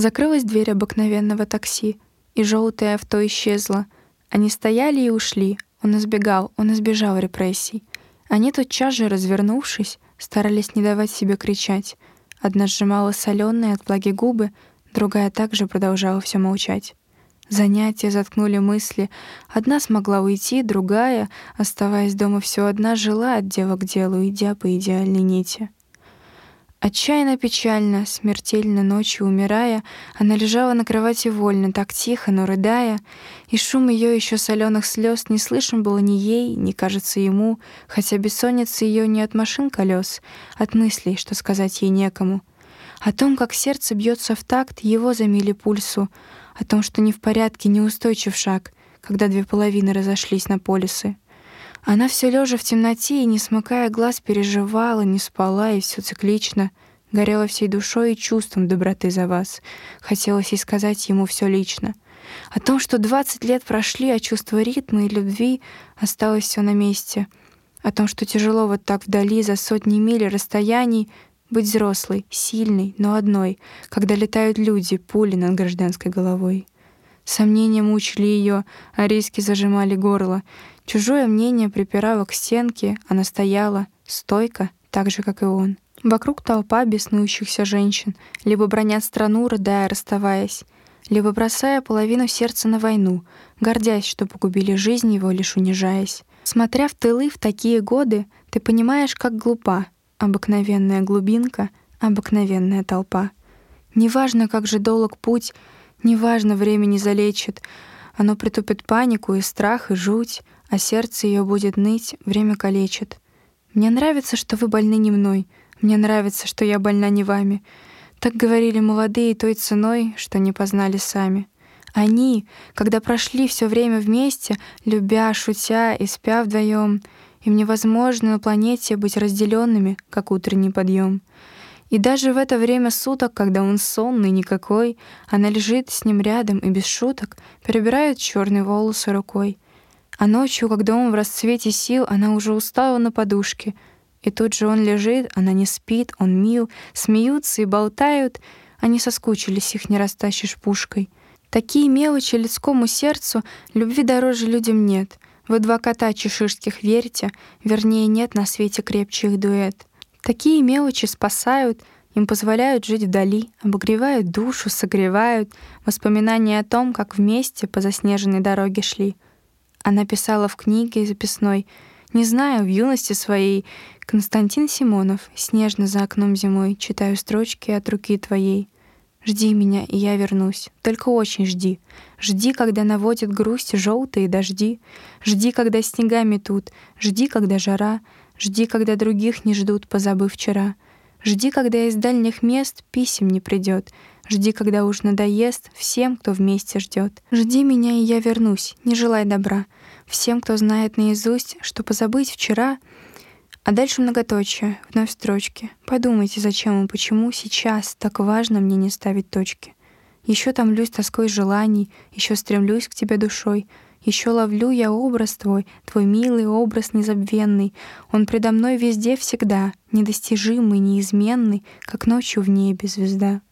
Закрылась дверь обыкновенного такси, и желтое авто исчезло. Они стояли и ушли. Он избегал, он избежал репрессий. Они тотчас же, развернувшись, старались не давать себе кричать. Одна сжимала соленые от влаги губы, другая также продолжала все молчать. Занятия заткнули мысли. Одна смогла уйти, другая, оставаясь дома все одна, жила от дела к делу, идя по идеальной нити. Отчаянно печально, смертельно ночью умирая, она лежала на кровати вольно, так тихо, но рыдая, и шум ее еще соленых слез не слышен было ни ей, ни, кажется, ему, хотя бессонница ее не от машин колес, от мыслей, что сказать ей некому. О том, как сердце бьется в такт его замили пульсу, о том, что не в порядке, неустойчив шаг, когда две половины разошлись на полюсы. Она все лежа в темноте и, не смыкая глаз, переживала, не спала и все циклично, горела всей душой и чувством доброты за вас. Хотелось ей сказать ему все лично. О том, что двадцать лет прошли, а чувство ритма и любви осталось все на месте. О том, что тяжело вот так вдали, за сотни миль расстояний, быть взрослой, сильной, но одной, когда летают люди, пули над гражданской головой. Сомнения мучили ее, а риски зажимали горло. Чужое мнение припирало к стенке, она стояла, стойко, так же, как и он. Вокруг толпа беснующихся женщин, либо бронят страну, рыдая, расставаясь, либо бросая половину сердца на войну, гордясь, что погубили жизнь его, лишь унижаясь. Смотря в тылы в такие годы, ты понимаешь, как глупа обыкновенная глубинка, обыкновенная толпа. Неважно, как же долг путь, неважно, время не залечит, оно притупит панику и страх, и жуть, а сердце ее будет ныть, время калечит. Мне нравится, что вы больны не мной, мне нравится, что я больна не вами. Так говорили молодые той ценой, что не познали сами. Они, когда прошли все время вместе, любя, шутя и спя вдвоем, им невозможно на планете быть разделенными, как утренний подъем. И даже в это время суток, когда он сонный никакой, она лежит с ним рядом и без шуток перебирает черные волосы рукой. А ночью, когда он в расцвете сил, она уже устала на подушке. И тут же он лежит, она не спит, он мил, смеются и болтают. Они соскучились, их не растащишь пушкой. Такие мелочи людскому сердцу любви дороже людям нет — вы два кота чеширских верите, вернее, нет на свете крепче их дуэт. Такие мелочи спасают, им позволяют жить вдали, обогревают душу, согревают воспоминания о том, как вместе по заснеженной дороге шли. Она писала в книге записной, не знаю, в юности своей, Константин Симонов, снежно за окном зимой, читаю строчки от руки твоей. Жди меня, и я вернусь. Только очень жди. Жди, когда наводит грусть желтые дожди. Жди, когда снега метут. Жди, когда жара. Жди, когда других не ждут, позабыв вчера. Жди, когда из дальних мест писем не придет. Жди, когда уж надоест всем, кто вместе ждет. Жди меня, и я вернусь, не желай добра. Всем, кто знает наизусть, что позабыть вчера — а дальше многоточие, вновь строчки. Подумайте, зачем и почему сейчас так важно мне не ставить точки. Еще томлюсь тоской желаний, еще стремлюсь к тебе душой, еще ловлю я образ твой, твой милый образ незабвенный. Он предо мной везде всегда, недостижимый, неизменный, как ночью в небе звезда.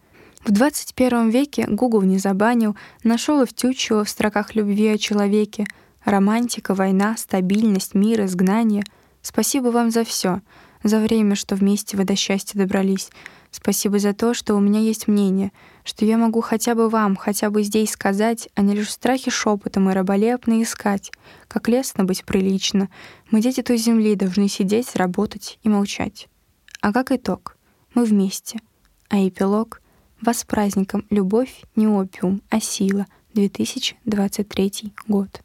В 21 веке Google не забанил, нашел и втючило в строках любви о человеке. Романтика, война, стабильность, мир, изгнание — Спасибо вам за все, за время, что вместе вы до счастья добрались. Спасибо за то, что у меня есть мнение, что я могу хотя бы вам, хотя бы здесь сказать, а не лишь в страхе шепотом и раболепно искать. Как лестно быть прилично. Мы дети той земли должны сидеть, работать и молчать. А как итог? Мы вместе. А эпилог? Вас с праздником «Любовь не опиум, а сила» 2023 год.